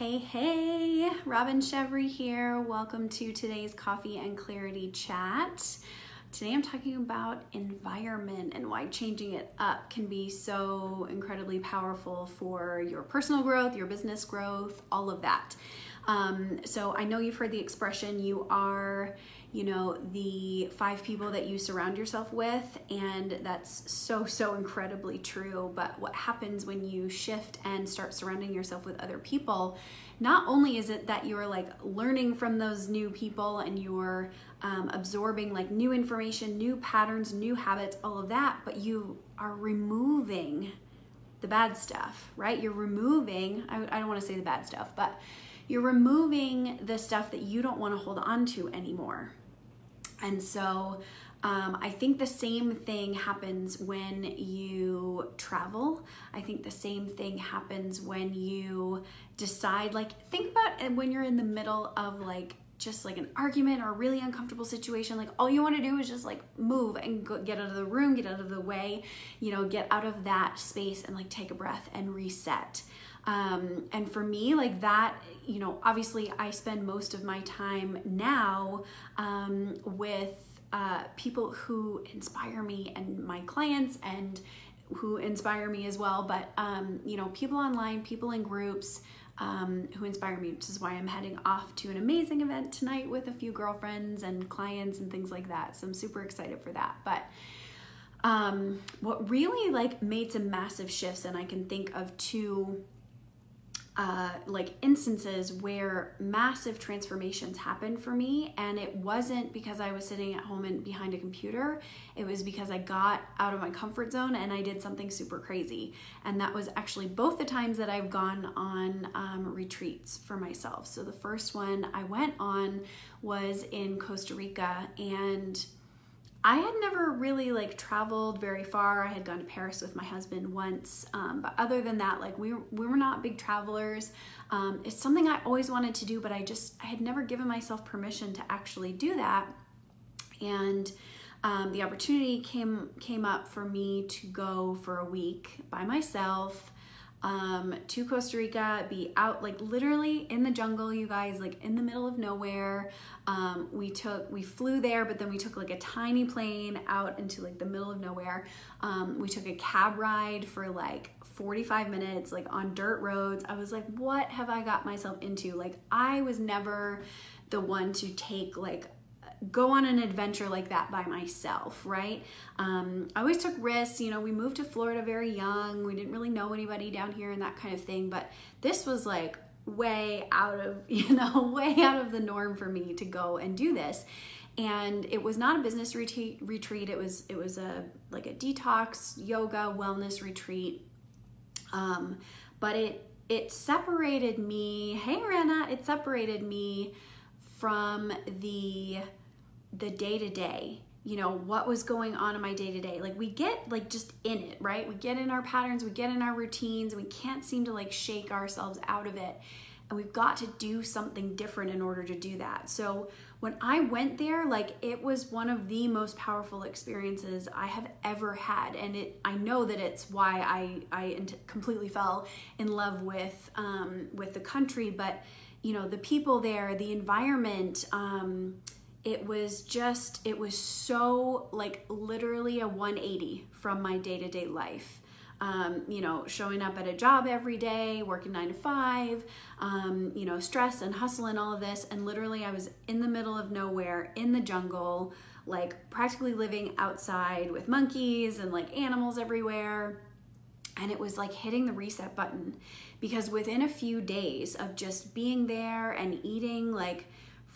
Hey, hey, Robin Chevry here. Welcome to today's Coffee and Clarity chat. Today I'm talking about environment and why changing it up can be so incredibly powerful for your personal growth, your business growth, all of that. Um, so I know you've heard the expression you are you know, the five people that you surround yourself with. And that's so, so incredibly true. But what happens when you shift and start surrounding yourself with other people? Not only is it that you're like learning from those new people and you're um, absorbing like new information, new patterns, new habits, all of that, but you are removing the bad stuff, right? You're removing, I, I don't want to say the bad stuff, but you're removing the stuff that you don't want to hold on to anymore. And so um, I think the same thing happens when you travel. I think the same thing happens when you decide, like, think about when you're in the middle of like just like an argument or a really uncomfortable situation like all you want to do is just like move and go, get out of the room get out of the way you know get out of that space and like take a breath and reset um, and for me, like that, you know, obviously I spend most of my time now um, with uh, people who inspire me and my clients and who inspire me as well. But, um, you know, people online, people in groups. Um, who inspire me, which is why I'm heading off to an amazing event tonight with a few girlfriends and clients and things like that. So I'm super excited for that. But um, what really like made some massive shifts, and I can think of two uh, like instances where massive transformations happened for me and it wasn't because i was sitting at home and behind a computer. It was because i got out of my comfort zone and i did something super crazy. And that was actually both the times that i've gone on um, retreats for myself. So the first one i went on was in costa rica and I had never really like traveled very far. I had gone to Paris with my husband once, um, but other than that, like we we were not big travelers. Um, it's something I always wanted to do, but I just I had never given myself permission to actually do that. And um, the opportunity came came up for me to go for a week by myself um, to Costa Rica, be out like literally in the jungle, you guys, like in the middle of nowhere. Um, we took, we flew there, but then we took like a tiny plane out into like the middle of nowhere. Um, we took a cab ride for like 45 minutes, like on dirt roads. I was like, what have I got myself into? Like, I was never the one to take like go on an adventure like that by myself, right? Um, I always took risks. You know, we moved to Florida very young. We didn't really know anybody down here and that kind of thing. But this was like way out of, you know, way out of the norm for me to go and do this. And it was not a business retreat. Retreat. It was it was a like a detox yoga wellness retreat. Um, but it it separated me. Hey, Rana, it separated me from the the day to day you know what was going on in my day to day like we get like just in it right? We get in our patterns we get in our routines we can't seem to like shake ourselves out of it. And we've got to do something different in order to do that. So when i went there like it was one of the most powerful experiences i have ever had. And it i know that it's why i i completely fell in love with um with the country. But you know the people there the environment um it was just it was so like literally a 180 from my day-to-day life. Um, you know showing up at a job every day working nine to five um, you know stress and hustle and all of this and literally i was in the middle of nowhere in the jungle like practically living outside with monkeys and like animals everywhere. And it was like hitting the reset button because within a few days of just being there and eating like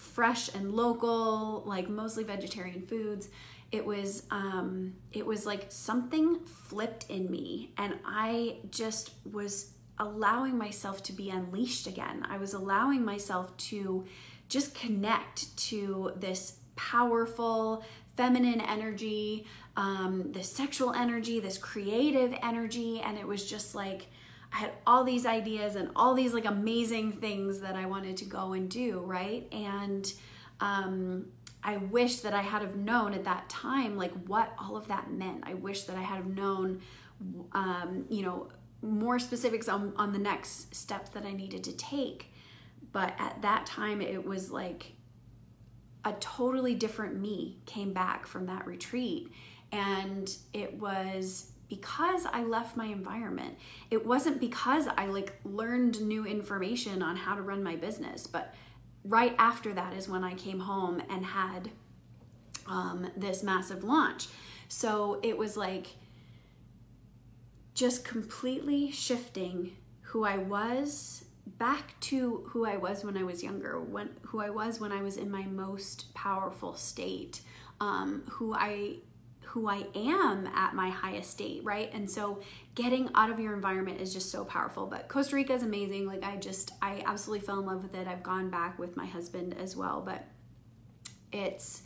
fresh and local, like mostly vegetarian foods. It was um, it was like something flipped in me, and I just was allowing myself to be unleashed again. I was allowing myself to just connect to this powerful feminine energy, um, this sexual energy, this creative energy, and it was just like I had all these ideas and all these like amazing things that I wanted to go and do, right? And um, I wish that I had have known at that time like what all of that meant. I wish that I had have known, um, you know, more specifics on, on the next steps that I needed to take. but at that time it was like a totally different me came back from that retreat and it was because I left my environment. It wasn't because I like learned new information on how to run my business, but right after that is when I came home and had um, this massive launch. So it was like just completely shifting who I was back to who I was when I was younger, when who I was when I was in my most powerful state, um, who I who I am at my highest state, right? And so getting out of your environment is just so powerful. But Costa Rica is amazing. Like I just I absolutely fell in love with it. I've gone back with my husband as well, but it's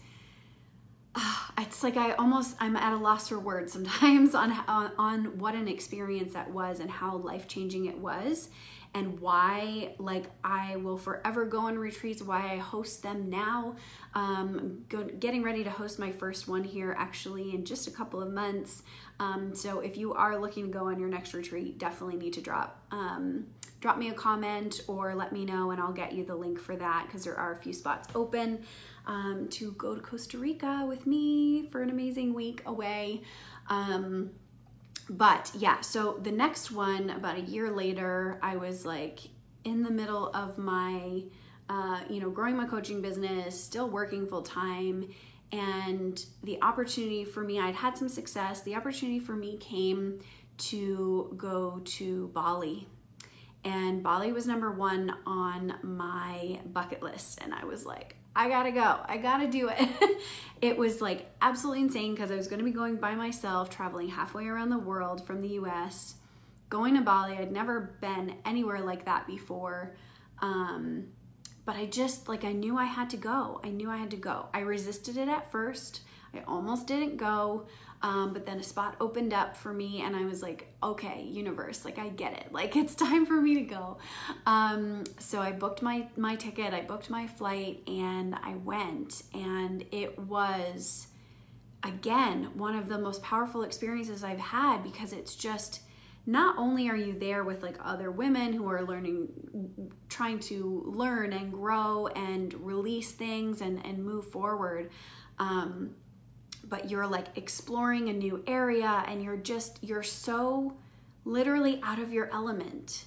ah, it's like I almost I'm at a loss for words sometimes on, on on what an experience that was and how life changing it was and why like I will forever go on retreats why I host them now um, go, getting ready to host my first one here actually in just a couple of months um, so if you are looking to go on your next retreat definitely need to drop um, drop me a comment or let me know and I'll get you the link for that because there are a few spots open um, to go to Costa Rica with me for an amazing week away. Um, but yeah, so the next one, about a year later, I was like in the middle of my, uh, you know, growing my coaching business, still working full time. And the opportunity for me, I'd had some success. The opportunity for me came to go to Bali. And Bali was number one on my bucket list. And I was like, I gotta go. I gotta do it. it was like absolutely insane because I was gonna be going by myself, traveling halfway around the world from the US, going to Bali. I'd never been anywhere like that before. Um, but I just, like, I knew I had to go. I knew I had to go. I resisted it at first. I almost didn't go. Um, but then a spot opened up for me, and I was like, okay, universe, like I get it. Like it's time for me to go. Um, so I booked my my ticket, I booked my flight, and I went, and it was again one of the most powerful experiences I've had because it's just not only are you there with like other women who are learning trying to learn and grow and release things and and move forward um, but you're like exploring a new area and you're just, you're so literally out of your element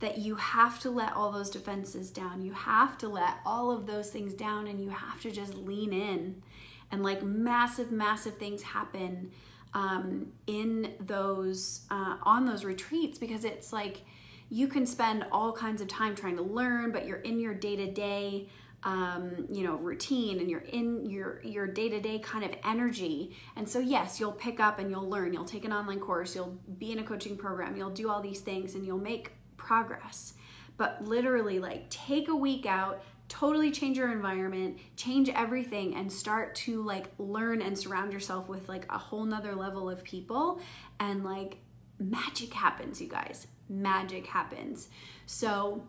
that you have to let all those defenses down. You have to let all of those things down and you have to just lean in. And like massive, massive things happen um, in those, uh, on those retreats because it's like you can spend all kinds of time trying to learn, but you're in your day to day um, you know routine and you're in your your day-to-day kind of energy. And so yes you'll pick up and you'll learn. You'll take an online course. You'll be in a coaching program. You'll do all these things and you'll make progress. But literally like take a week out totally change your environment change everything and start to like learn and surround yourself with like a whole nother level of people. And like magic happens you guys. Magic happens. So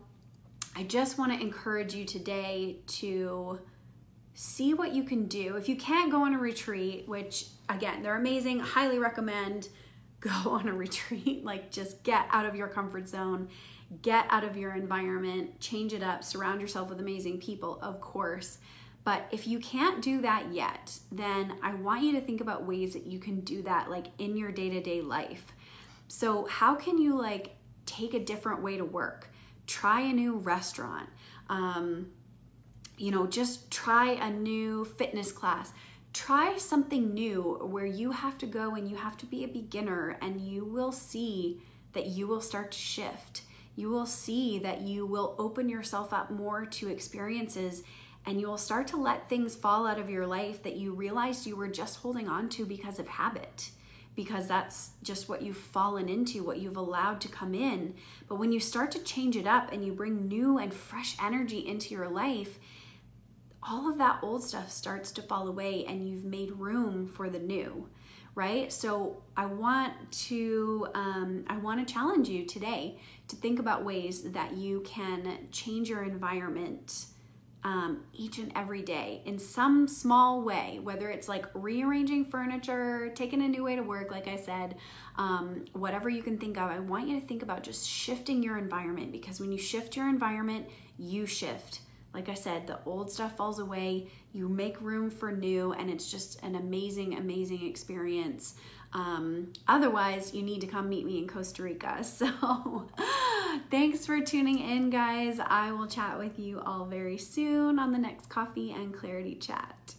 I just want to encourage you today to see what you can do. If you can't go on a retreat, which again, they're amazing, highly recommend go on a retreat. like just get out of your comfort zone, get out of your environment, change it up, surround yourself with amazing people, of course. But if you can't do that yet, then I want you to think about ways that you can do that like in your day-to-day life. So, how can you like take a different way to work? Try a new restaurant. Um, you know, just try a new fitness class. Try something new where you have to go and you have to be a beginner, and you will see that you will start to shift. You will see that you will open yourself up more to experiences and you will start to let things fall out of your life that you realized you were just holding on to because of habit because that's just what you've fallen into, what you've allowed to come in. But when you start to change it up and you bring new and fresh energy into your life, all of that old stuff starts to fall away and you've made room for the new right so i want to um, i want to challenge you today to think about ways that you can change your environment um, each and every day in some small way, whether it's like rearranging furniture, taking a new way to work, like I said, um, whatever you can think of. I want you to think about just shifting your environment because when you shift your environment, you shift. Like I said, the old stuff falls away, you make room for new, and it's just an amazing, amazing experience. Um, otherwise, you need to come meet me in Costa Rica. So, thanks for tuning in, guys. I will chat with you all very soon on the next Coffee and Clarity Chat.